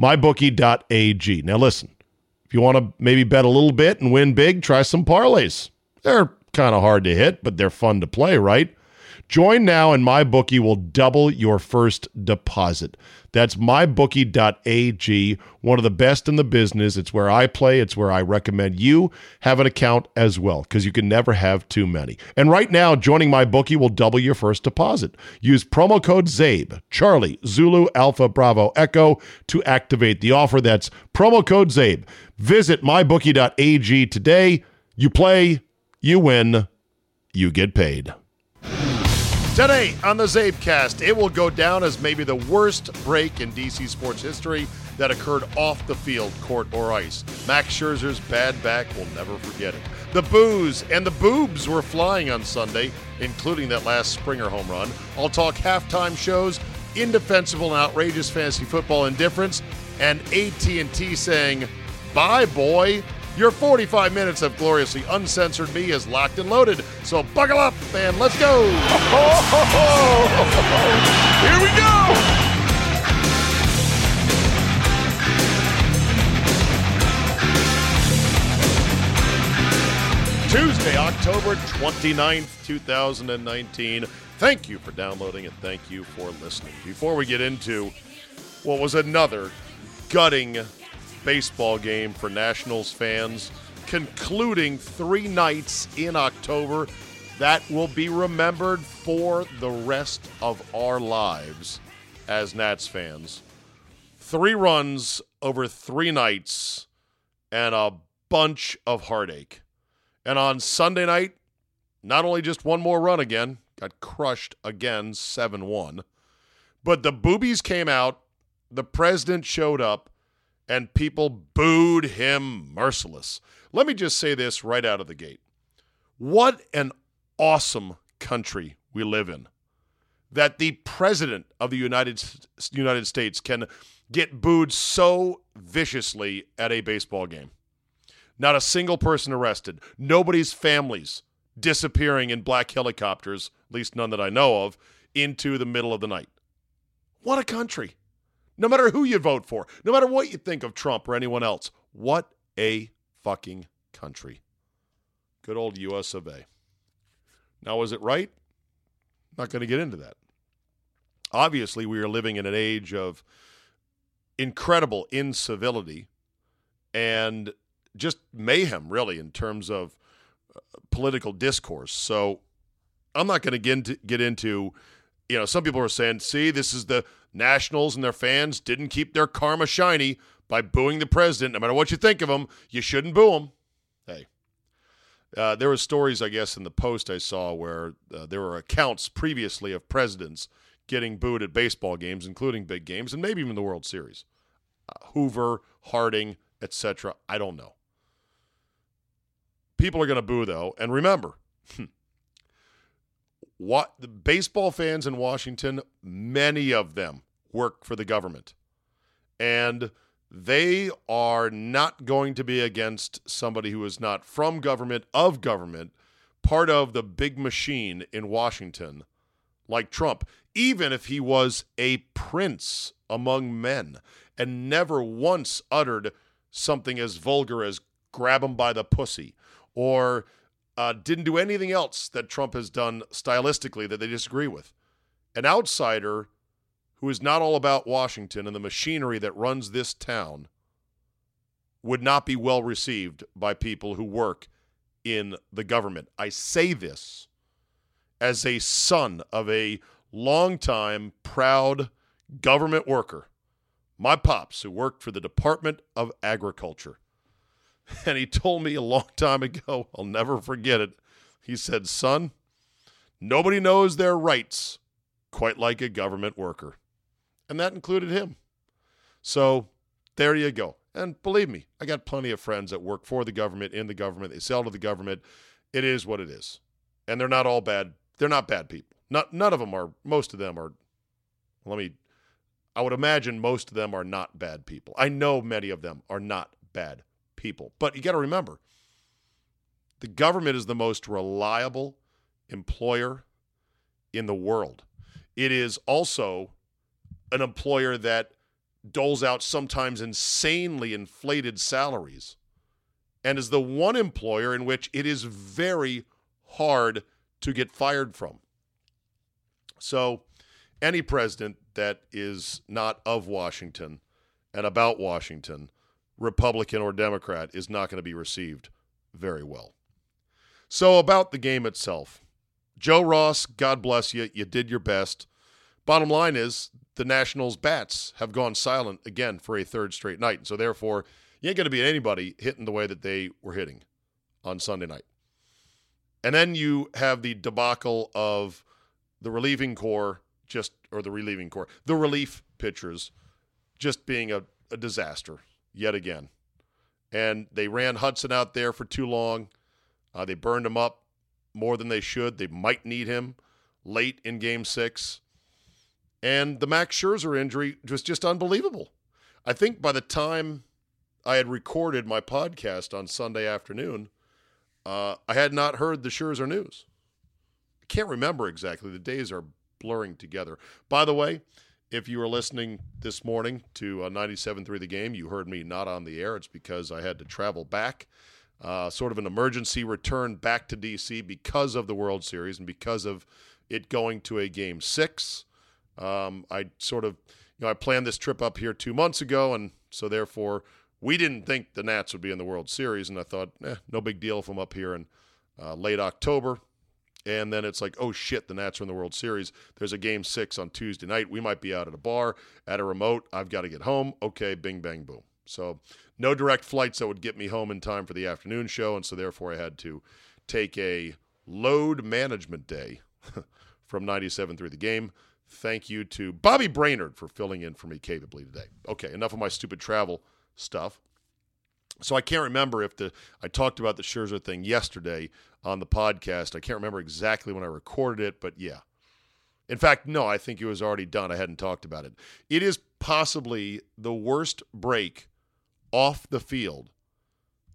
mybookie.ag. Now, listen, if you want to maybe bet a little bit and win big, try some parlays. They're kind of hard to hit, but they're fun to play, right? Join now, and MyBookie will double your first deposit. That's mybookie.ag, one of the best in the business. It's where I play, it's where I recommend you have an account as well, because you can never have too many. And right now, joining MyBookie will double your first deposit. Use promo code CZABE, Charlie, Zulu, Alpha, Bravo, Echo to activate the offer. That's promo code CZABE. Visit mybookie.ag today. You play, you win, you get paid. Today on the Czabecast, it will go down as maybe the worst break in DC sports history that occurred off the field, court, or ice. Max Scherzer's bad back will never forget it. The booze and the boobs were flying on Sunday, including that last Springer home run. I'll talk halftime shows, indefensible and outrageous fantasy football indifference, and AT&T saying, "Bye, boy." Your 45 minutes of gloriously uncensored me is locked and loaded. So buckle up and let's go. Here we go. Tuesday, October 29th, 2019. Thank you for downloading and thank you for listening. Before we get into what was another gutting baseball game for Nationals fans, concluding three nights in October that will be remembered for the rest of our lives as Nats fans. Three runs over three nights and a bunch of heartache. And on Sunday night, not only just one more run again, got crushed again 7 1, but the boobies came out, the president showed up, and people booed him merciless. Let me just say this right out of the gate. What an awesome country we live in. That the president of the United United States can get booed so viciously at a baseball game. Not a single person arrested. Nobody's families disappearing in black helicopters, at least none that I know of, into the middle of the night. What a country no matter who you vote for, no matter what you think of Trump or anyone else. What a fucking country. Good old US of A. Now, is it right? Not going to get into that. Obviously, we are living in an age of incredible incivility and just mayhem, really, in terms of uh, political discourse. So I'm not going to get into, get into, you know, some people are saying, see, this is the Nationals and their fans didn't keep their karma shiny by booing the president. No matter what you think of him, you shouldn't boo him. Hey, uh, there were stories, I guess, in the post I saw where uh, there were accounts previously of presidents getting booed at baseball games, including big games, and maybe even the World Series. Uh, Hoover, Harding, etc. I don't know. People are going to boo though, and remember, what the baseball fans in Washington, many of them work for the government. And they are not going to be against somebody who is not from government, of government, part of the big machine in Washington, like Trump, even if he was a prince among men and never once uttered something as vulgar as grab him by the pussy or uh, didn't do anything else that Trump has done stylistically that they disagree with. An outsider who is not all about Washington and the machinery that runs this town would not be well received by people who work in the government. I say this as a son of a longtime proud government worker. My pops, who worked for the Department of Agriculture. And he told me a long time ago, I'll never forget it. He said, Son, nobody knows their rights quite like a government worker. And that included him. So there you go. And believe me, I got plenty of friends that work for the government, in the government, they sell to the government. It is what it is. And they're not all bad. They're not bad people. Not none of them are most of them are let me I would imagine most of them are not bad people. I know many of them are not bad people. But you got to remember the government is the most reliable employer in the world. It is also an employer that doles out sometimes insanely inflated salaries and is the one employer in which it is very hard to get fired from. So, any president that is not of Washington and about Washington, Republican or Democrat, is not going to be received very well. So, about the game itself, Joe Ross, God bless you. You did your best. Bottom line is the Nationals' bats have gone silent again for a third straight night. And so, therefore, you ain't going to be anybody hitting the way that they were hitting on Sunday night. And then you have the debacle of the relieving corps, just, or the relieving corps, the relief pitchers just being a, a disaster yet again. And they ran Hudson out there for too long. Uh, they burned him up more than they should. They might need him late in game six. And the Max Scherzer injury was just unbelievable. I think by the time I had recorded my podcast on Sunday afternoon, uh, I had not heard the Scherzer news. I can't remember exactly. The days are blurring together. By the way, if you were listening this morning to uh, 97.3 The Game, you heard me not on the air. It's because I had to travel back uh, sort of an emergency return back to D.C. because of the World Series and because of it going to a game six. Um, I sort of, you know, I planned this trip up here two months ago, and so therefore we didn't think the Nats would be in the World Series, and I thought, eh, no big deal if I'm up here in uh, late October. And then it's like, oh shit, the Nats are in the World Series. There's a game six on Tuesday night. We might be out at a bar, at a remote. I've got to get home. Okay, bing, bang, boom. So no direct flights that would get me home in time for the afternoon show, and so therefore I had to take a load management day from 97 through the game. Thank you to Bobby Brainerd for filling in for me capably today. Okay, enough of my stupid travel stuff. So I can't remember if the I talked about the Scherzer thing yesterday on the podcast. I can't remember exactly when I recorded it, but yeah. In fact, no, I think it was already done. I hadn't talked about it. It is possibly the worst break off the field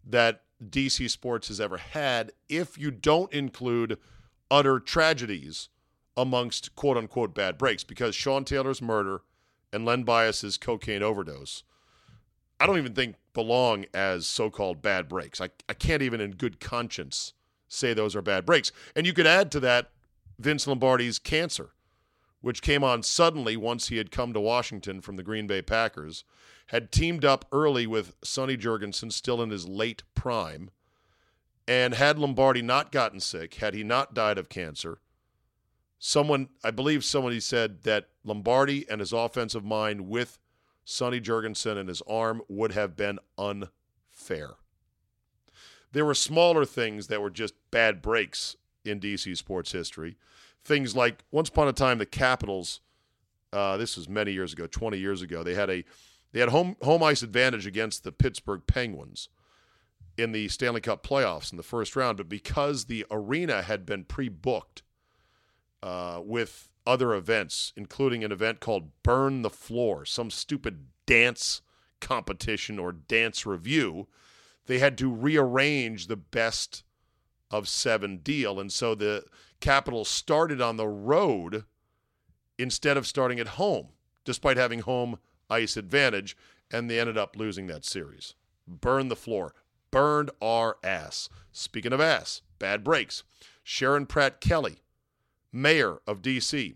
that DC Sports has ever had if you don't include utter tragedies amongst quote unquote bad breaks because Sean Taylor's murder and Len Bias's cocaine overdose, I don't even think belong as so called bad breaks. I, I can't even in good conscience say those are bad breaks. And you could add to that Vince Lombardi's cancer which came on suddenly once he had come to Washington from the Green Bay Packers, had teamed up early with Sonny Jurgensen, still in his late prime. And had Lombardi not gotten sick, had he not died of cancer, someone, I believe somebody said that Lombardi and his offensive mind with Sonny Jurgensen and his arm would have been unfair. There were smaller things that were just bad breaks in DC sports history things like once upon a time the Capitals. Uh, this was many years ago, 20 years ago. They had a they had home home ice advantage against the Pittsburgh Penguins in the Stanley Cup playoffs in the first round, but because the arena had been pre-booked uh, with other events, including an event called Burn the Floor, some stupid dance competition or dance review, they had to rearrange the best of seven deal, and so the Capitals started on the road instead of starting at home, despite having home ice advantage, and they ended up losing that series. Burned the floor. Burned our ass. Speaking of ass, bad breaks. Sharon Pratt Kelly, mayor of D.C.,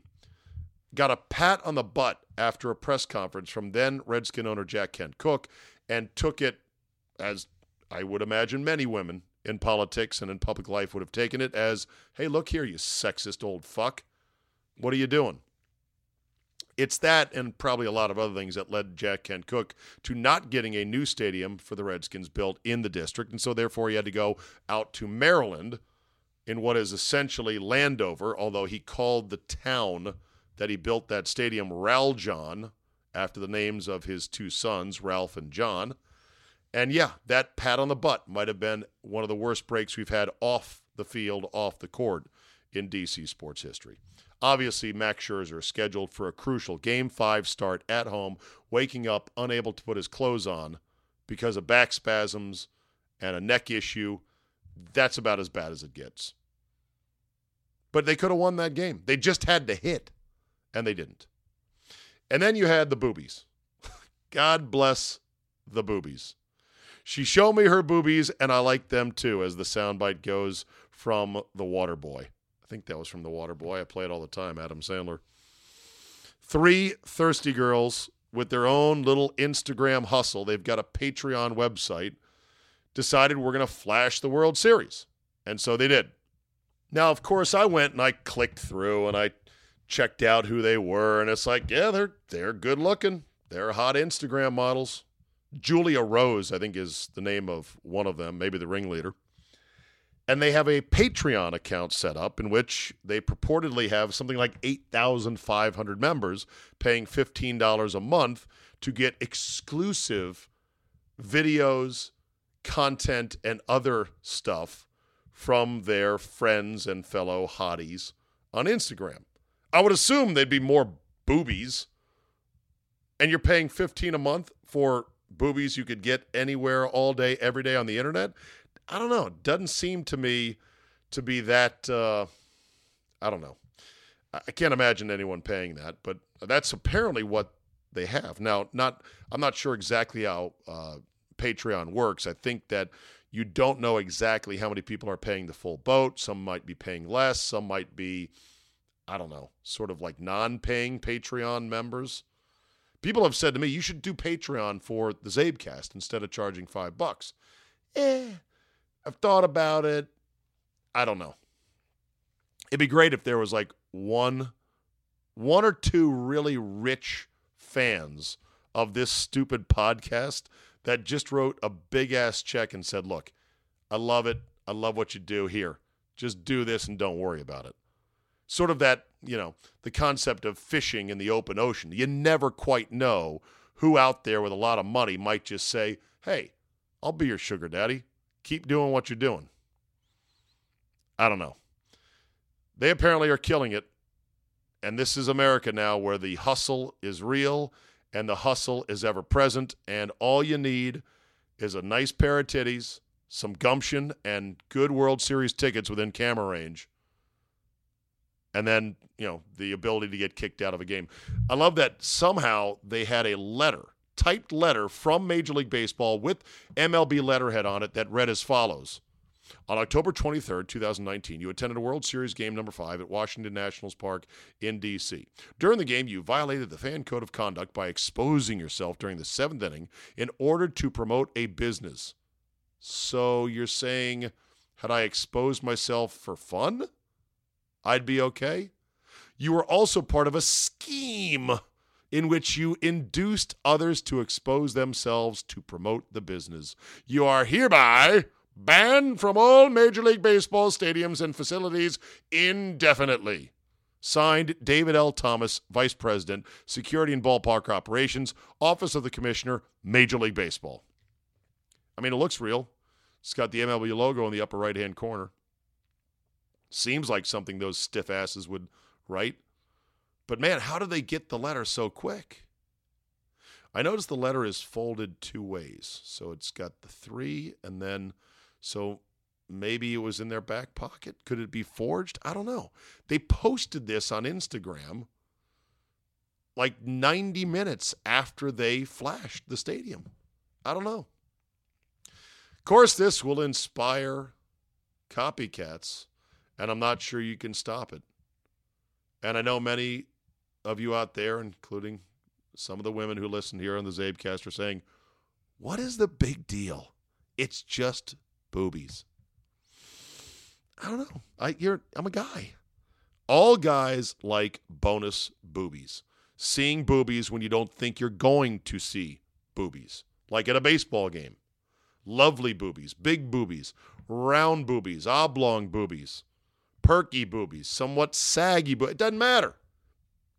got a pat on the butt after a press conference from then Redskin owner Jack Kent Cooke and took it as I would imagine many women in politics and in public life would have taken it as, hey, look here, you sexist old fuck. What are you doing? It's that and probably a lot of other things that led Jack Kent Cooke to not getting a new stadium for the Redskins built in the district. And so, therefore, he had to go out to Maryland in what is essentially Landover, although he called the town that he built that stadium Raljon after the names of his two sons, Ralph and John. And yeah, that pat on the butt might have been one of the worst breaks we've had off the field, off the court in DC sports history. Obviously, Max Scherzer is scheduled for a crucial Game 5 start at home, waking up unable to put his clothes on because of back spasms and a neck issue. That's about as bad as it gets. But they could have won that game. They just had to hit, and they didn't. And then you had the boobies. God bless the boobies. She showed me her boobies, and I like them too, as the soundbite goes from The Water Boy. I think that was from The Water Boy. I play it all the time, Adam Sandler. Three thirsty girls with their own little Instagram hustle. They've got a Patreon website. Decided we're going to flash the World Series. And so they did. Now, of course, I went and I clicked through and I checked out who they were. And it's like, yeah, they're they're good looking. They're hot Instagram models. Julia Rose, I think, is the name of one of them, maybe the ringleader. And they have a Patreon account set up in which they purportedly have something like 8,500 members paying $15 a month to get exclusive videos, content, and other stuff from their friends and fellow hotties on Instagram. I would assume they'd be more boobies. And you're paying 15 a month for boobies you could get anywhere all day every day on the internet. I don't know. It doesn't seem to me to be that. Uh, I don't know. I can't imagine anyone paying that, but that's apparently what they have now. Not. I'm not sure exactly how uh, Patreon works. I think that you don't know exactly how many people are paying the full boat. Some might be paying less. Some might be, I don't know, sort of like non-paying Patreon members. People have said to me, you should do Patreon for the Czabecast instead of charging five bucks. Eh, I've thought about it. I don't know. It'd be great if there was like one, one or two really rich fans of this stupid podcast that just wrote a big ass check and said, "Look, I love it. I love what you do here. Just do this and don't worry about it." Sort of that you know, the concept of fishing in the open ocean. You never quite know who out there with a lot of money might just say, hey, I'll be your sugar daddy. Keep doing what you're doing. I don't know. They apparently are killing it. And this is America now where the hustle is real and the hustle is ever present. And all you need is a nice pair of titties, some gumption, and good World Series tickets within camera range and then you know the ability to get kicked out of a game. I love that somehow they had a letter, typed letter from Major League Baseball with MLB letterhead on it that read as follows. On October 23rd, 2019, you attended a World Series game number 5 at Washington Nationals Park in D.C. During the game, you violated the fan code of conduct by exposing yourself during the 7th inning in order to promote a business. So you're saying had I exposed myself for fun? I'd be okay. You were also part of a scheme in which you induced others to expose themselves to promote the business. You are hereby banned from all Major League Baseball stadiums and facilities indefinitely. Signed, David L. Thomas, Vice President, Security and Ballpark Operations, Office of the Commissioner, Major League Baseball. I mean, it looks real. It's got the MLB logo in the upper right hand corner. Seems like something those stiff asses would write. But man, how do they get the letter so quick? I notice the letter is folded two ways. So it's got the three, and then, so maybe it was in their back pocket. Could it be forged? I don't know. They posted this on Instagram like 90 minutes after they flashed the stadium. I don't know. Of course, this will inspire copycats and I'm not sure you can stop it. And I know many of you out there, including some of the women who listen here on the Czabecast, are saying, What is the big deal? It's just boobies. I don't know. I you're I'm a guy. All guys like bonus boobies. Seeing boobies when you don't think you're going to see boobies, like at a baseball game. Lovely boobies, big boobies, round boobies, oblong boobies, perky boobies, somewhat saggy but It doesn't matter.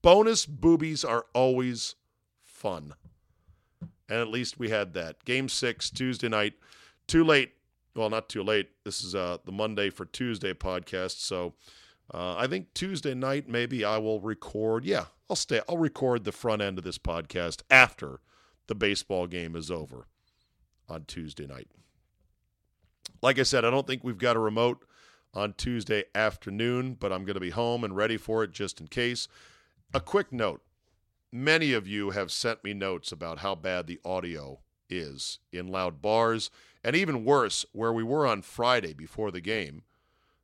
Bonus boobies are always fun. And at least we had that. Game six, Tuesday night. Too late. Well, not too late. This is uh, the Monday for Tuesday podcast. So uh, I think Tuesday night, maybe I will record. Yeah, I'll stay. I'll record the front end of this podcast after the baseball game is over on Tuesday night. Like I said, I don't think we've got a remote on Tuesday afternoon, but I'm going to be home and ready for it just in case. A quick note many of you have sent me notes about how bad the audio is in loud bars, and even worse, where we were on Friday before the game,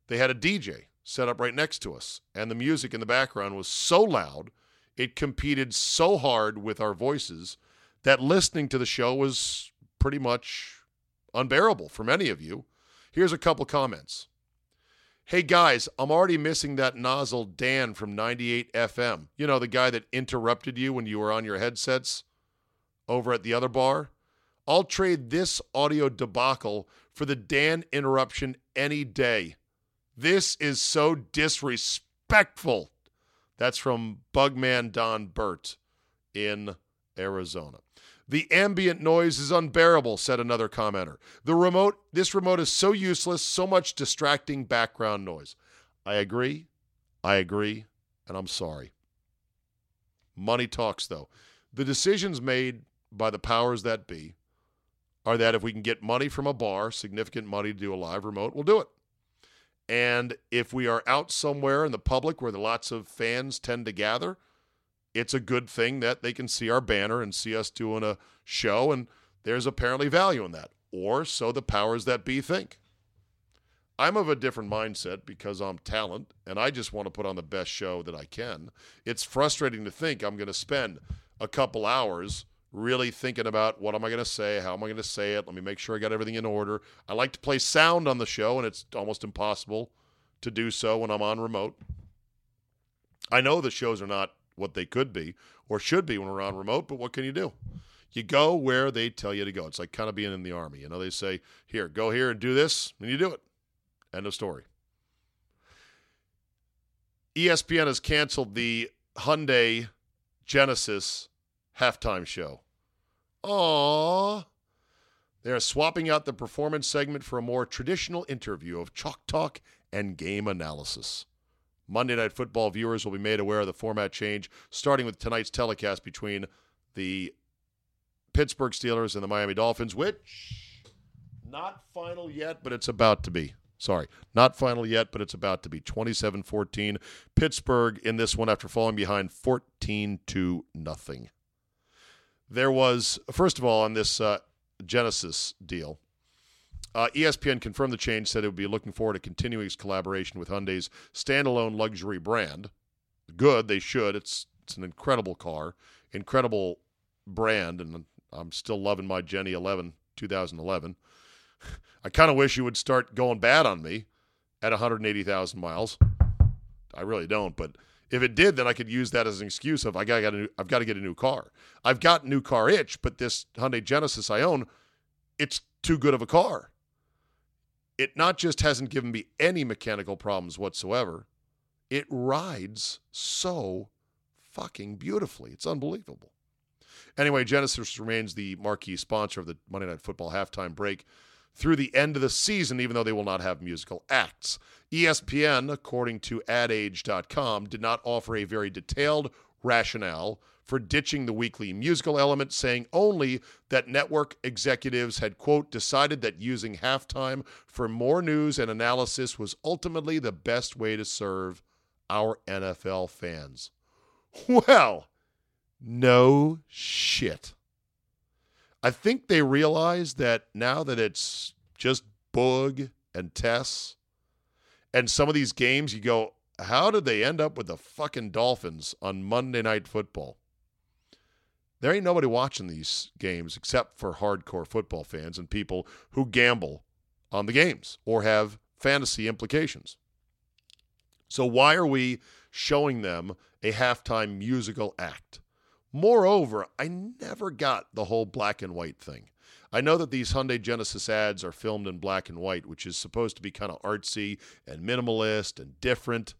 they had a DJ set up right next to us, and the music in the background was so loud, it competed so hard with our voices that listening to the show was pretty much unbearable for many of you. Here's a couple comments. Hey guys, I'm already missing that nozzle Dan from 98 FM. You know, the guy that interrupted you when you were on your headsets over at the other bar. I'll trade this audio debacle for the Dan interruption any day. This is so disrespectful. That's from Bugman Don Burt in Arizona. The ambient noise is unbearable, said another commenter. The remote, this remote is so useless, so much distracting background noise. I agree. I agree, and I'm sorry. Money talks, though. The decisions made by the powers that be are that if we can get money from a bar, significant money to do a live remote, we'll do it. And if we are out somewhere in the public where lots of fans tend to gather, it's a good thing that they can see our banner and see us doing a show, and there's apparently value in that. Or so the powers that be think. I'm of a different mindset because I'm talent and I just want to put on the best show that I can. It's frustrating to think I'm going to spend a couple hours really thinking about what am I going to say, how am I going to say it, let me make sure I got everything in order. I like to play sound on the show and it's almost impossible to do so when I'm on remote. I know the shows are not what they could be or should be when we're on remote, but what can you do? You go where they tell you to go. It's like kind of being in the army. You know, they say, here, go here and do this, and you do it. End of story. ESPN has canceled the Hyundai Genesis halftime show. Aww. They are swapping out the performance segment for a more traditional interview of chalk talk and game analysis. Monday Night Football viewers will be made aware of the format change, starting with tonight's telecast between the Pittsburgh Steelers and the Miami Dolphins, which not final yet, but it's about to be. Sorry, not final yet, but it's about to be 27 14. Pittsburgh in this one after falling behind 14 to nothing. There was, first of all, on this uh, Genesis deal, uh, ESPN confirmed the change, said it would be looking forward to continuing its collaboration with Hyundai's standalone luxury brand. Good, they should. It's it's an incredible car, incredible brand, and I'm still loving my Jenny 11 2011. I kind of wish you would start going bad on me at 180,000 miles. I really don't, but if it did, then I could use that as an excuse of I got to I've got to get a new car. I've got new car itch, but this Hyundai Genesis I own, it's too good of a car it not just hasn't given me any mechanical problems whatsoever, it rides so fucking beautifully. It's unbelievable. Anyway, Genesis remains the marquee sponsor of the Monday Night Football halftime break through the end of the season, even though they will not have musical acts. ESPN, according to adage.com, did not offer a very detailed rationale for ditching the weekly musical element, saying only that network executives had, quote, decided that using halftime for more news and analysis was ultimately the best way to serve our NFL fans. Well, no shit. I think they realize that now that it's just Boog and Tess and some of these games, you go, how did they end up with the fucking Dolphins on Monday Night Football? There ain't nobody watching these games except for hardcore football fans and people who gamble on the games or have fantasy implications. So, why are we showing them a halftime musical act? Moreover, I never got the whole black and white thing. I know that these Hyundai Genesis ads are filmed in black and white, which is supposed to be kind of artsy and minimalist and different.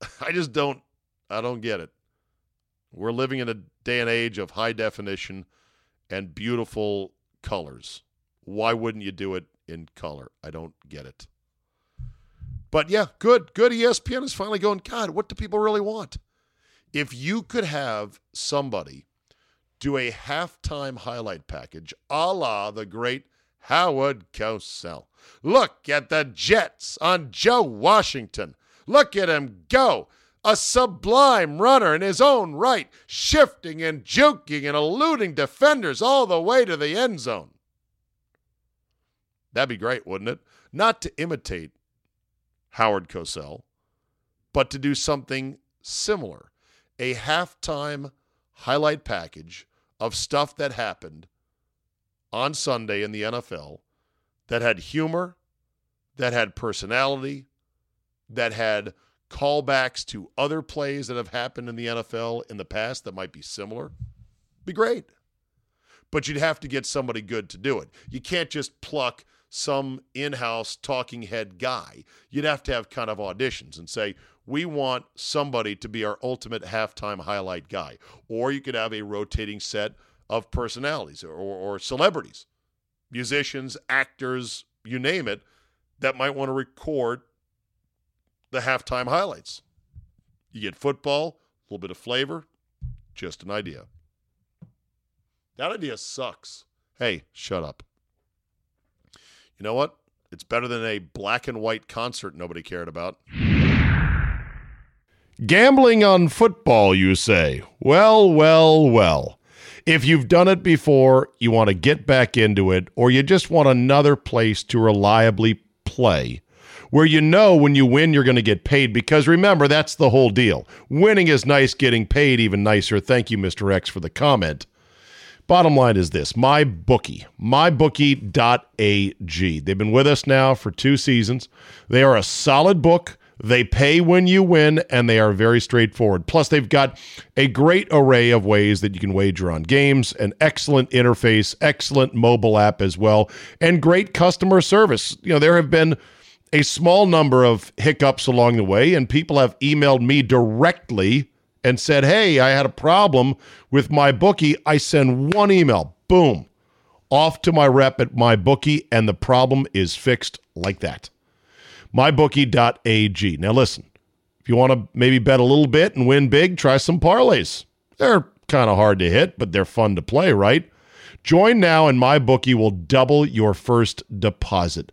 I just don't I don't get it. We're living in a day and age of high definition and beautiful colors. Why wouldn't you do it in color? I don't get it. But yeah, good. Good. ESPN is finally going, God, what do people really want? If you could have somebody do a halftime highlight package a la the great Howard Cosell. Look at the Jets on Joe Washington. Look at him go. A sublime runner in his own right, shifting and juking and eluding defenders all the way to the end zone. That'd be great, wouldn't it? Not to imitate Howard Cosell, but to do something similar. A halftime highlight package of stuff that happened on Sunday in the NFL that had humor, that had personality, that had callbacks to other plays that have happened in the NFL in the past that might be similar. Be great. But you'd have to get somebody good to do it. You can't just pluck some in house talking head guy. You'd have to have kind of auditions and say, we want somebody to be our ultimate halftime highlight guy. Or you could have a rotating set of personalities or, or celebrities, musicians, actors, you name it, that might want to record the halftime highlights. You get football, a little bit of flavor, just an idea. That idea sucks. Hey, shut up. You know what? It's better than a black and white concert nobody cared about. Gambling on football, you say? Well, well, well. If you've done it before, you want to get back into it, or you just want another place to reliably play where you know when you win you're going to get paid because remember that's the whole deal. Winning is nice, getting paid even nicer. Thank you Mr. X for the comment. Bottom line is this my bookie, mybookie.ag. They've been with us now for two seasons. They are a solid book. They pay when you win, and they are very straightforward. Plus, they've got a great array of ways that you can wager on games, an excellent interface, excellent mobile app as well, and great customer service. You know, there have been a small number of hiccups along the way, and people have emailed me directly and said, Hey, I had a problem with my bookie. I send one email, boom, off to my rep at my bookie, and the problem is fixed like that. MyBookie.ag. Now, listen, if you want to maybe bet a little bit and win big, try some parlays. They're kind of hard to hit, but they're fun to play, right? Join now, and MyBookie will double your first deposit.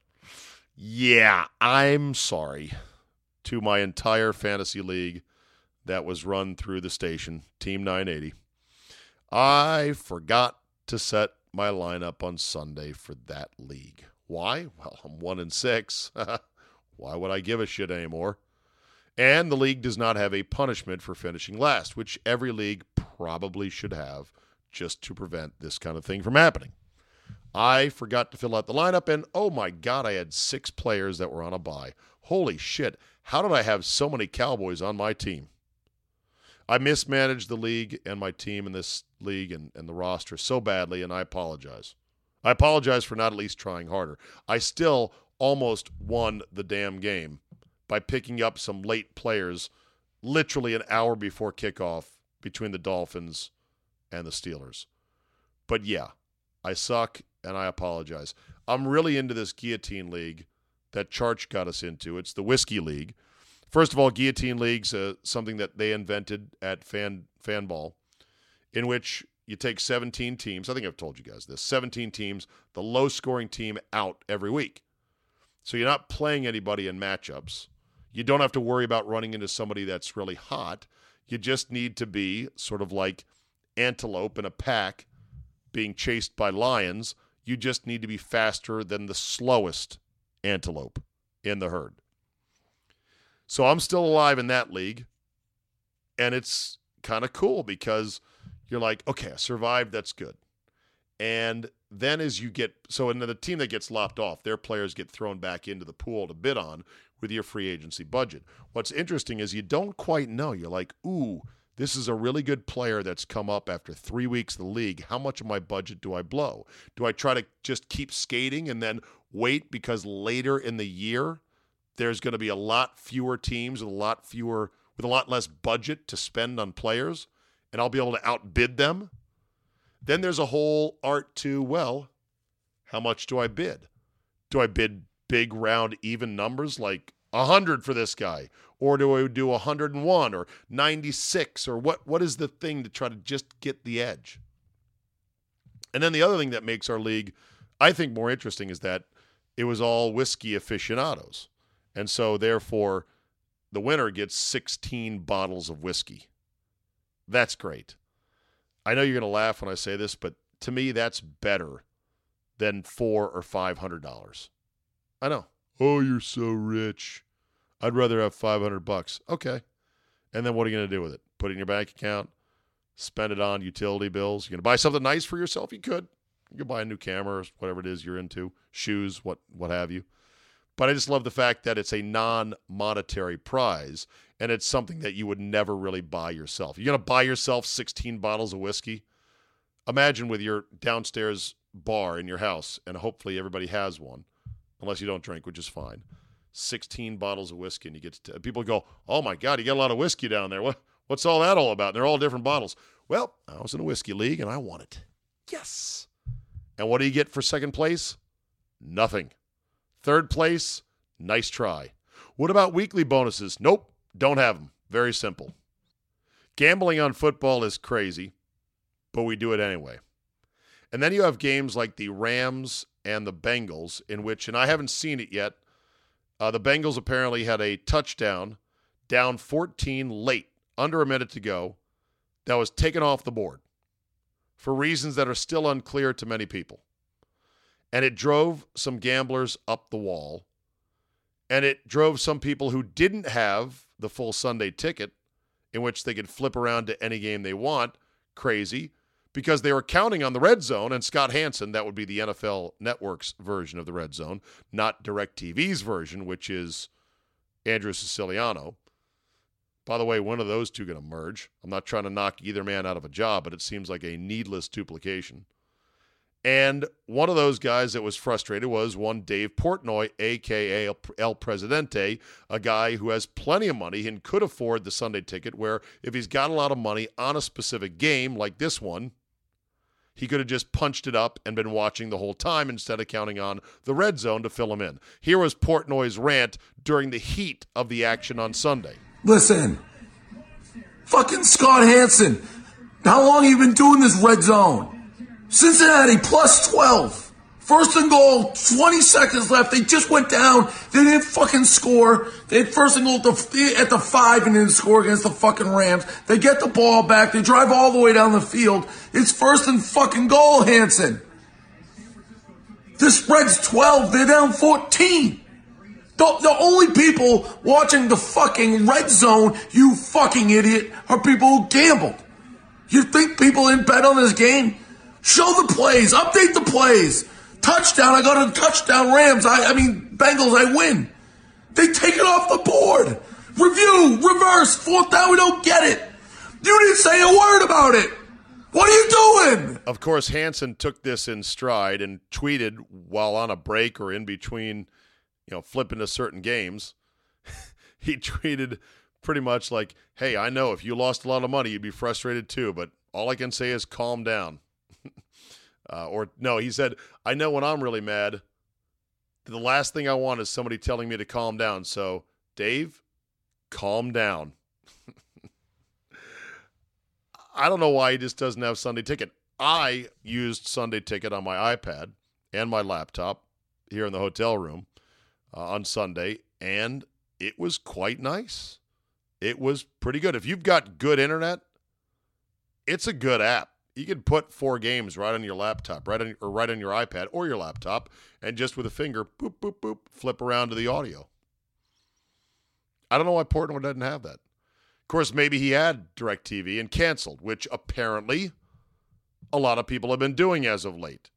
yeah, I'm sorry to my entire fantasy league that was run through the station, Team 980. I forgot to set my lineup on Sunday for that league. Why? Well, I'm one in six. Why would I give a shit anymore? And the league does not have a punishment for finishing last, which every league probably should have just to prevent this kind of thing from happening. I forgot to fill out the lineup, and oh my God, I had six players that were on a bye. Holy shit. How did I have so many Cowboys on my team? I mismanaged the league and my team in this league and, and the roster so badly, and I apologize. I apologize for not at least trying harder. I still almost won the damn game by picking up some late players literally an hour before kickoff between the Dolphins and the Steelers. But yeah, I suck and I apologize. I'm really into this guillotine league that Charch got us into. It's the Whiskey League. First of all, guillotine leagues uh, something that they invented at Fan Fanball, in which you take 17 teams. I think I've told you guys this 17 teams, the low scoring team out every week. So you're not playing anybody in matchups. You don't have to worry about running into somebody that's really hot. You just need to be sort of like antelope in a pack being chased by lions. You just need to be faster than the slowest antelope in the herd. So I'm still alive in that league. And it's kind of cool because you're like, okay, I survived. That's good. And then as you get so and the team that gets lopped off, their players get thrown back into the pool to bid on with your free agency budget. What's interesting is you don't quite know. You're like, ooh, this is a really good player that's come up after three weeks of the league. How much of my budget do I blow? Do I try to just keep skating and then wait because later in the year there's going to be a lot fewer teams with a lot fewer with a lot less budget to spend on players and I'll be able to outbid them? Then there's a whole art to, well, how much do I bid? Do I bid big round even numbers like 100 for this guy or do I do 101 or 96 or what what is the thing to try to just get the edge? And then the other thing that makes our league I think more interesting is that it was all whiskey aficionados. And so therefore the winner gets 16 bottles of whiskey. That's great. I know you're going to laugh when I say this, but to me that's better than 4 or 500 dollars. I know. Oh, you're so rich. I'd rather have 500 bucks. Okay. And then what are you going to do with it? Put it in your bank account? Spend it on utility bills? You're going to buy something nice for yourself? You could. You could buy a new camera, or whatever it is you're into, shoes, what what have you. But I just love the fact that it's a non-monetary prize and it's something that you would never really buy yourself. You're going to buy yourself 16 bottles of whiskey? Imagine with your downstairs bar in your house and hopefully everybody has one unless you don't drink, which is fine. 16 bottles of whiskey, and you get to, people go, "Oh my God, you got a lot of whiskey down there. What, what's all that all about?" And they're all different bottles. Well, I was in a whiskey league and I won it. Yes. And what do you get for second place? Nothing. Third place, nice try. What about weekly bonuses? Nope, don't have them. Very simple. Gambling on football is crazy, but we do it anyway. And then you have games like the Rams and the Bengals, in which, and I haven't seen it yet, uh, the Bengals apparently had a touchdown down 14 late, under a minute to go, that was taken off the board for reasons that are still unclear to many people. And it drove some gamblers up the wall. And it drove some people who didn't have the full Sunday ticket, in which they could flip around to any game they want, crazy because they were counting on the red zone and Scott Hanson, that would be the NFL Network's version of the red zone, not DirecTV's version, which is Andrew Siciliano. By the way, when are those two going to merge? I'm not trying to knock either man out of a job, but it seems like a needless duplication. And one of those guys that was frustrated was one Dave Portnoy, aka El Presidente, a guy who has plenty of money and could afford the Sunday ticket. Where if he's got a lot of money on a specific game like this one, he could have just punched it up and been watching the whole time instead of counting on the red zone to fill him in. Here was Portnoy's rant during the heat of the action on Sunday. Listen, fucking Scott Hanson, how long have you been doing this red zone? Cincinnati plus 12. First and goal, 20 seconds left. They just went down. They didn't fucking score. They had first and goal at the, at the five and didn't score against the fucking Rams. They get the ball back. They drive all the way down the field. It's first and fucking goal, Hanson. The spread's 12. They're down 14. The, the only people watching the fucking red zone, you fucking idiot, are people who gambled. You think people didn't bet on this game? Show the plays. Update the plays. Touchdown. I go to touchdown Rams. I, I mean, Bengals, I win. They take it off the board. Review, reverse, fourth down, we don't get it. You didn't say a word about it. What are you doing? Of course, Hanson took this in stride and tweeted while on a break or in between, you know, flipping to certain games. he tweeted pretty much like, hey, I know if you lost a lot of money, you'd be frustrated too, but all I can say is calm down. Uh, or no, he said, I know when I'm really mad, the last thing I want is somebody telling me to calm down. So, Dave, calm down. I don't know why he just doesn't have Sunday Ticket. I used Sunday Ticket on my iPad and my laptop here in the hotel room uh, on Sunday, and it was quite nice. It was pretty good. If you've got good internet, it's a good app. You can put four games right on your laptop, right on or right on your iPad or your laptop, and just with a finger, boop, boop, boop, flip around to the audio. I don't know why Portnoy doesn't have that. Of course, maybe he had DirecTV and canceled, which apparently a lot of people have been doing as of late.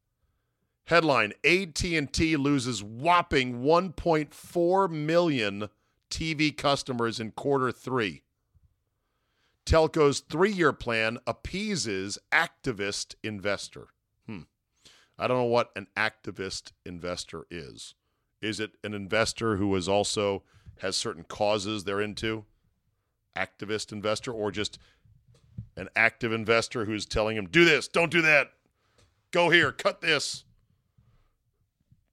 Headline: AT&T loses whopping 1.4 million TV customers in quarter 3. Telco's three-year plan appeases activist investor. Hmm. I don't know what an activist investor is. Is it an investor who is also has certain causes they're into? Activist investor or just an active investor who's telling him, do this, don't do that, go here, cut this.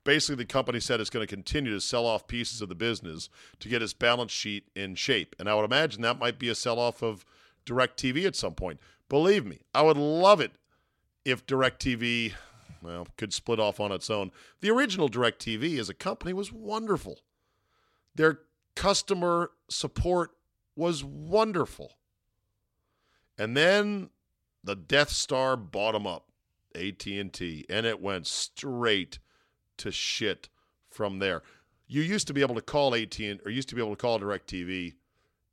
Basically, the company said it's going to continue to sell off pieces of the business to get its balance sheet in shape. And I would imagine that might be a sell off of DirecTV at some point. Believe me, I would love it if DirecTV well, could split off on its own. The original DirecTV as a company was wonderful. Their customer support was wonderful. And then the Death Star bought them up, AT&T, and it went straight to shit from there. You used to be able to call AT&T or used to be able to call DirecTV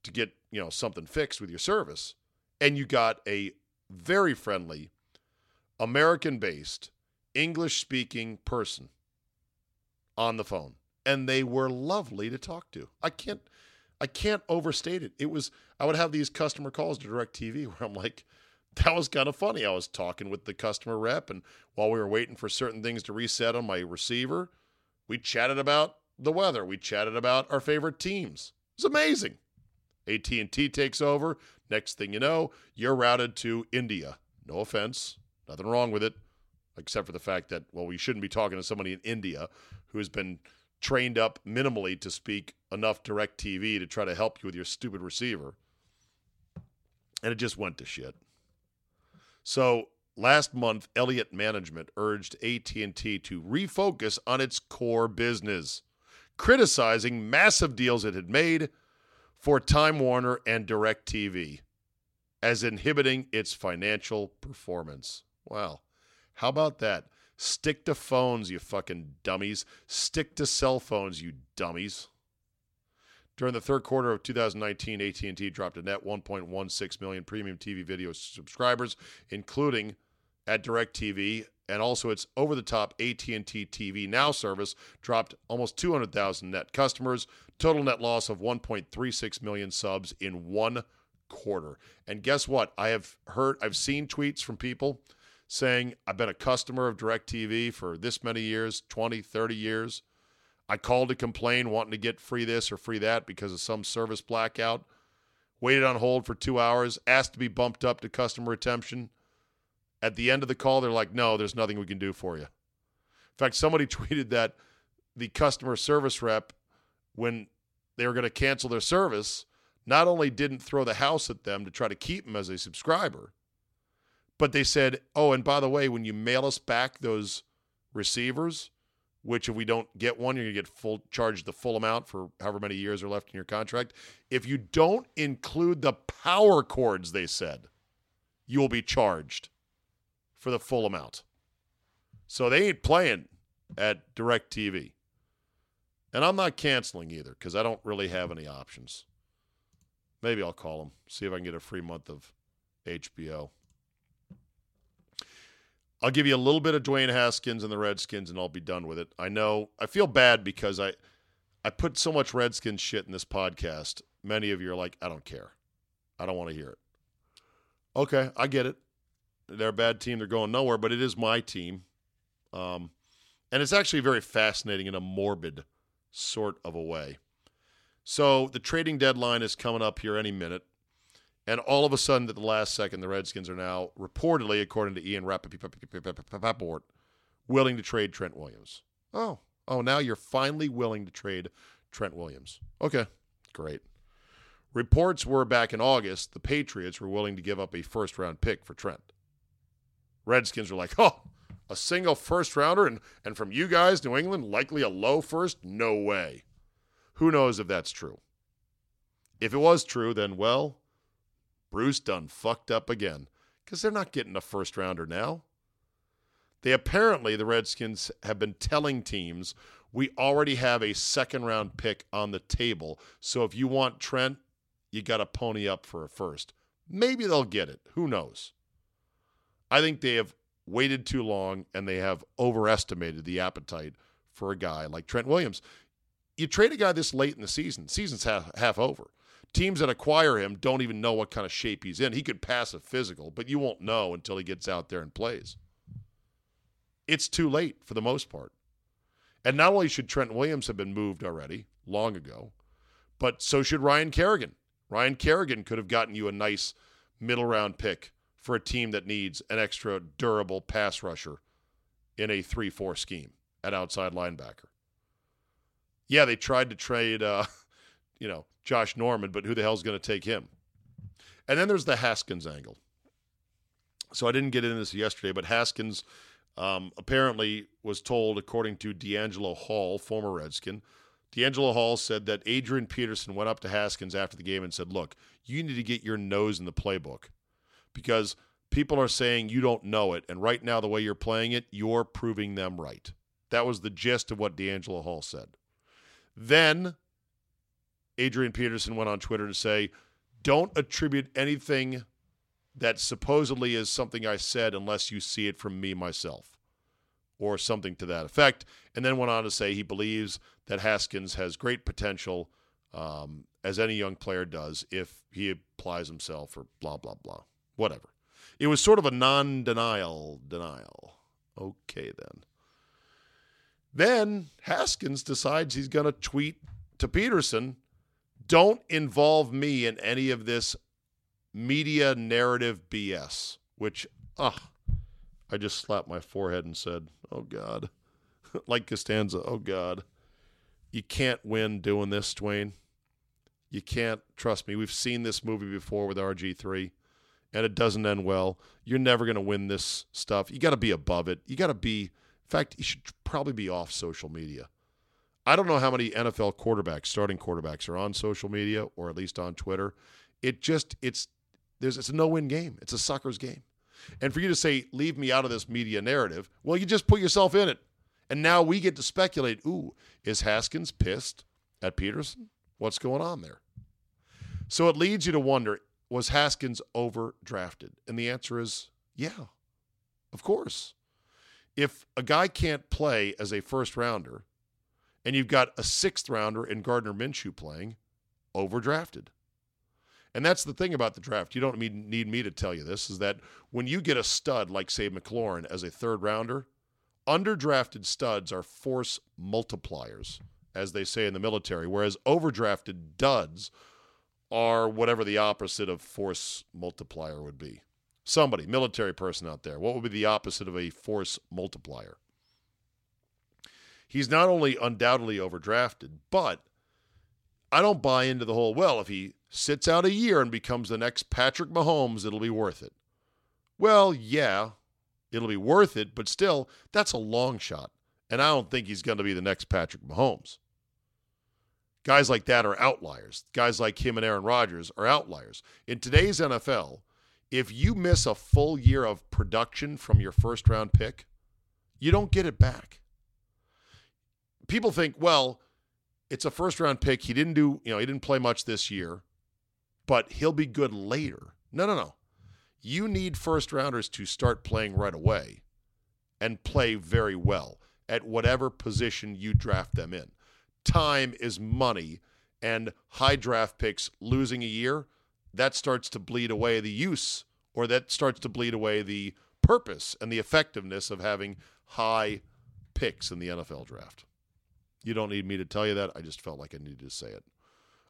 to get, you know, something fixed with your service, and you got a very friendly American-based English-speaking person on the phone, and they were lovely to talk to. I can't I can't overstate it. It was I would have these customer calls to DirecTV where I'm like, that was kind of funny. I was talking with the customer rep, and while we were waiting for certain things to reset on my receiver, we chatted about the weather. We chatted about our favorite teams. It's amazing. AT&T takes over. Next thing you know, you're routed to India. No offense, nothing wrong with it, except for the fact that well, we shouldn't be talking to somebody in India who has been trained up minimally to speak enough DirecTV to try to help you with your stupid receiver. And it just went to shit. So last month, Elliott Management urged AT&T to refocus on its core business, criticizing massive deals it had made for Time Warner and DirecTV as inhibiting its financial performance. Wow. How about that? Stick to phones, you fucking dummies. Stick to cell phones, you dummies. During the third quarter of 2019, AT&T dropped a net 1.16 million premium TV video subscribers, including at DirecTV, and also its over-the-top AT&T TV Now service dropped almost 200,000 net customers. Total net loss of 1.36 million subs in one quarter. And guess what? I have heard, I've seen tweets from people saying, I've been a customer of DirecTV for this many years 20, 30 years. I called to complain, wanting to get free this or free that because of some service blackout. Waited on hold for two hours, asked to be bumped up to customer retention. At the end of the call, they're like, no, there's nothing we can do for you. In fact, somebody tweeted that the customer service rep, when they were going to cancel their service, not only didn't throw the house at them to try to keep them as a subscriber, but they said, oh, and by the way, when you mail us back those receivers, which if we don't get one, you're going to get full charged the full amount for however many years are left in your contract. If you don't include the power cords, they said, you will be charged for the full amount. So they ain't playing at DirecTV. And I'm not canceling either because I don't really have any options. Maybe I'll call them, see if I can get a free month of HBO. I'll give you a little bit of Dwayne Haskins and the Redskins, and I'll be done with it. I know I feel bad because I I put so much Redskins shit in this podcast. Many of you are like, I don't care. I don't want to hear it. Okay, I get it. They're a bad team. They're going nowhere, but it is my team. Um, and it's actually very fascinating in a morbid sort of a way. So the trading deadline is coming up here any minute. And all of a sudden, at the last second, the Redskins are now reportedly, according to Ian Rapoport, willing to trade Trent Williams. Oh, oh, now you're finally willing to trade Trent Williams. Okay, great. Reports were back in August the Patriots were willing to give up a first round pick for Trent. Redskins were like, oh, a single first rounder and, and from you guys, New England, likely a low first? No way. Who knows if that's true? If it was true, then, well, Bruce done fucked up again because they're not getting a first rounder now. They apparently, the Redskins, have been telling teams we already have a second round pick on the table. So if you want Trent, you got to pony up for a first. Maybe they'll get it. Who knows? I think they have waited too long and they have overestimated the appetite for a guy like Trent Williams. You trade a guy this late in the season, season's half, half over. Teams that acquire him don't even know what kind of shape he's in. He could pass a physical, but you won't know until he gets out there and plays. It's too late for the most part. And not only should Trent Williams have been moved already long ago, but so should Ryan Kerrigan. Ryan Kerrigan could have gotten you a nice middle round pick for a team that needs an extra durable pass rusher in a 3 4 scheme at outside linebacker. Yeah, they tried to trade, uh, you know, Josh Norman, but who the hell's going to take him? And then there's the Haskins angle. So I didn't get into this yesterday, but Haskins um, apparently was told, according to DeAngelo Hall, former Redskin, DeAngelo Hall said that Adrian Peterson went up to Haskins after the game and said, Look, you need to get your nose in the playbook because people are saying you don't know it. And right now, the way you're playing it, you're proving them right. That was the gist of what DeAngelo Hall said. Then Adrian Peterson went on Twitter to say, Don't attribute anything that supposedly is something I said unless you see it from me myself, or something to that effect. And then went on to say he believes that Haskins has great potential, um, as any young player does, if he applies himself, or blah, blah, blah. Whatever. It was sort of a non denial denial. Okay, then. Then Haskins decides he's going to tweet to Peterson don't involve me in any of this media narrative BS, which, ah, I just slapped my forehead and said, oh God. like Costanza, oh God. You can't win doing this, Dwayne. You can't, trust me. We've seen this movie before with RG3, and it doesn't end well. You're never going to win this stuff. You got to be above it. You got to be, in fact, you should probably be off social media. I don't know how many NFL quarterbacks, starting quarterbacks, are on social media or at least on Twitter. It just, it's there's it's a no-win game. It's a sucker's game. And for you to say leave me out of this media narrative, well, you just put yourself in it. And now we get to speculate, ooh, is Haskins pissed at Peterson? What's going on there? So it leads you to wonder, was Haskins overdrafted? And the answer is yeah. Of course. If a guy can't play as a first rounder and you've got a sixth rounder in Gardner Minshew playing, overdrafted. And that's the thing about the draft. You don't need me to tell you this is that when you get a stud like, say, McLaurin as a third rounder, underdrafted studs are force multipliers, as they say in the military, whereas overdrafted duds are whatever the opposite of force multiplier would be. Somebody, military person out there, what would be the opposite of a force multiplier? He's not only undoubtedly overdrafted, but I don't buy into the whole, well, if he sits out a year and becomes the next Patrick Mahomes, it'll be worth it. Well, yeah, it'll be worth it, but still, that's a long shot. And I don't think he's going to be the next Patrick Mahomes. Guys like that are outliers. Guys like him and Aaron Rodgers are outliers. In today's NFL, if you miss a full year of production from your first round pick, you don't get it back. People think, well, it's a first round pick. He didn't do, you know, he didn't play much this year but he'll be good later. No, no, no. You need first rounders to start playing right away and play very well at whatever position you draft them in. Time is money, and high draft picks losing a year, that starts to bleed away the use or that starts to bleed away the purpose and the effectiveness of having high picks in the NFL draft. You don't need me to tell you that. I just felt like I needed to say it.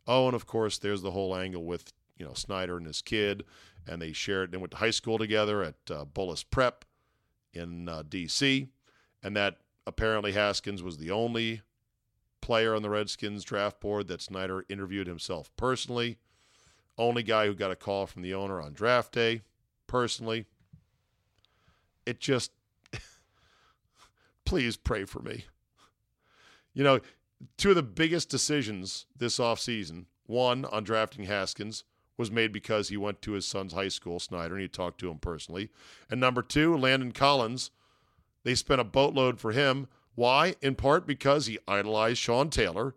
Oh, and of course, there's the whole angle with you know Snyder and his kid, and they shared. They went to high school together at uh, Bullis Prep in uh, D.C., and that apparently Haskins was the only player on the Redskins draft board that Snyder interviewed himself personally. only guy who got a call from the owner on draft day, personally. It just, please pray for me. You know, two of the biggest decisions this offseason one on drafting Haskins was made because he went to his son's high school, Snyder, and he talked to him personally. And number two, Landon Collins, they spent a boatload for him. Why? In part because he idolized Sean Taylor,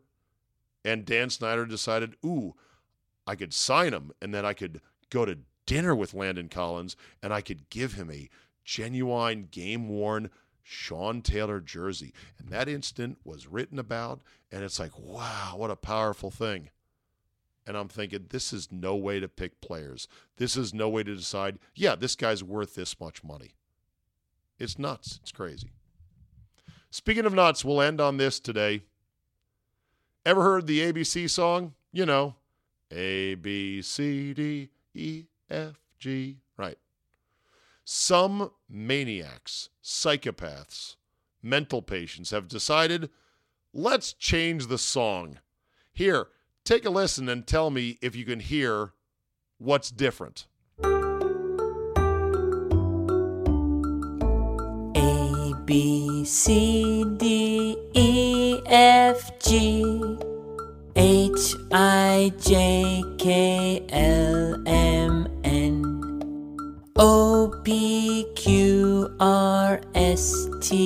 and Dan Snyder decided, ooh, I could sign him, and then I could go to dinner with Landon Collins, and I could give him a genuine, game worn Sean Taylor jersey. And that instant was written about, and it's like, wow, what a powerful thing. And I'm thinking, this is no way to pick players. This is no way to decide, yeah, this guy's worth this much money. It's nuts. It's crazy. Speaking of nuts, we'll end on this today. Ever heard the ABC song? You know, A, B, C, D, E, F, G. Right. Some maniacs, psychopaths, mental patients have decided let's change the song. Here, take a listen and tell me if you can hear what's different. B C D E F G H I J K L M N O P Q R S T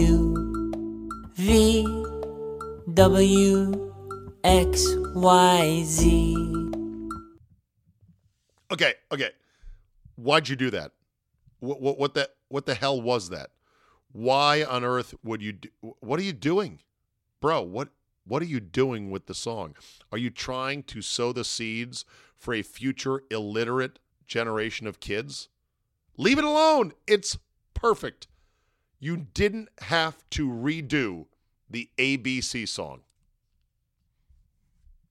U V W X Y Z. Okay, okay. Why'd you do that? What, what, what what the hell was that? Why on earth would you do? What are you doing, bro? What what are you doing with the song? Are you trying to sow the seeds for a future illiterate generation of kids? Leave it alone. It's perfect. You didn't have to redo the ABC song.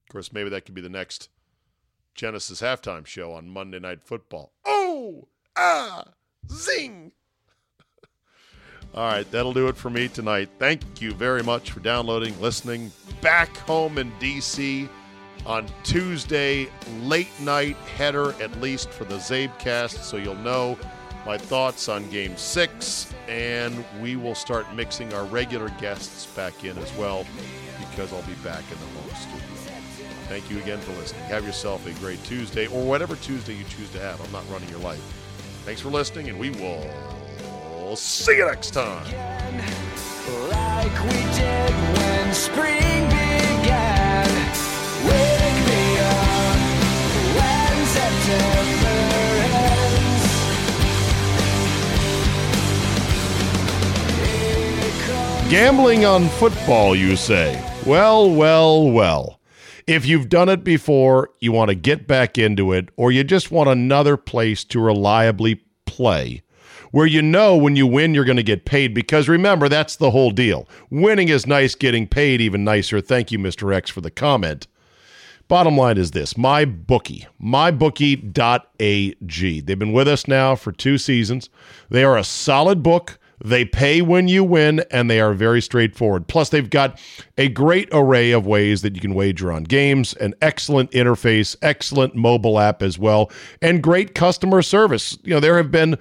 Of course, maybe that could be the next Genesis halftime show on Monday Night Football. Oh, ah, zing. All right, that'll do it for me tonight. Thank you very much for downloading, listening. Back home in DC on Tuesday, late night header, at least for the Czabecast, so you'll know my thoughts on game six, and we will start mixing our regular guests back in as well because I'll be back in the home studio. Thank you again for listening. Have yourself a great Tuesday or whatever Tuesday you choose to have. I'm not running your life. Thanks for listening, and we will see you next time. Like we did when spring began. Wake me up when September ends. Gambling on football, you say? Well, well, well. If you've done it before, you want to get back into it, or you just want another place to reliably play where you know when you win you're going to get paid because remember that's the whole deal. Winning is nice, getting paid even nicer. Thank you Mr. X for the comment. Bottom line is this MyBookie, mybookie.ag. They've been with us now for two seasons. They are a solid book. They pay when you win, and they are very straightforward. Plus, they've got a great array of ways that you can wager on games, an excellent interface, excellent mobile app as well, and great customer service. You know, there have been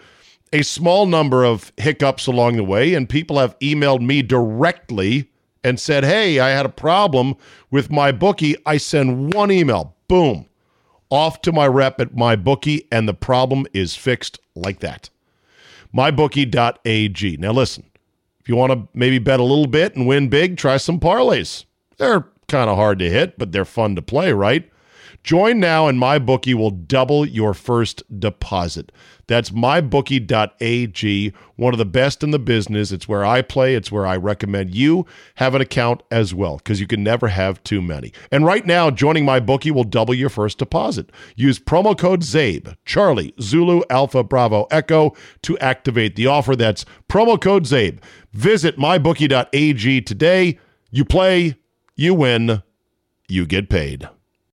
a small number of hiccups along the way, and people have emailed me directly and said, Hey, I had a problem with MyBookie. I send one email, boom, off to my rep at MyBookie, and the problem is fixed like that. MyBookie.ag. Now, listen, if you want to maybe bet a little bit and win big, try some parlays. They're kind of hard to hit, but they're fun to play, right? Join now, and MyBookie will double your first deposit. That's mybookie.ag, one of the best in the business. It's where I play. It's where I recommend you have an account as well because you can never have too many. And right now, joining MyBookie will double your first deposit. Use promo code CZABE, Charlie, Zulu, Alpha, Bravo, Echo to activate the offer. That's promo code CZABE. Visit mybookie.ag today. You play, you win, you get paid.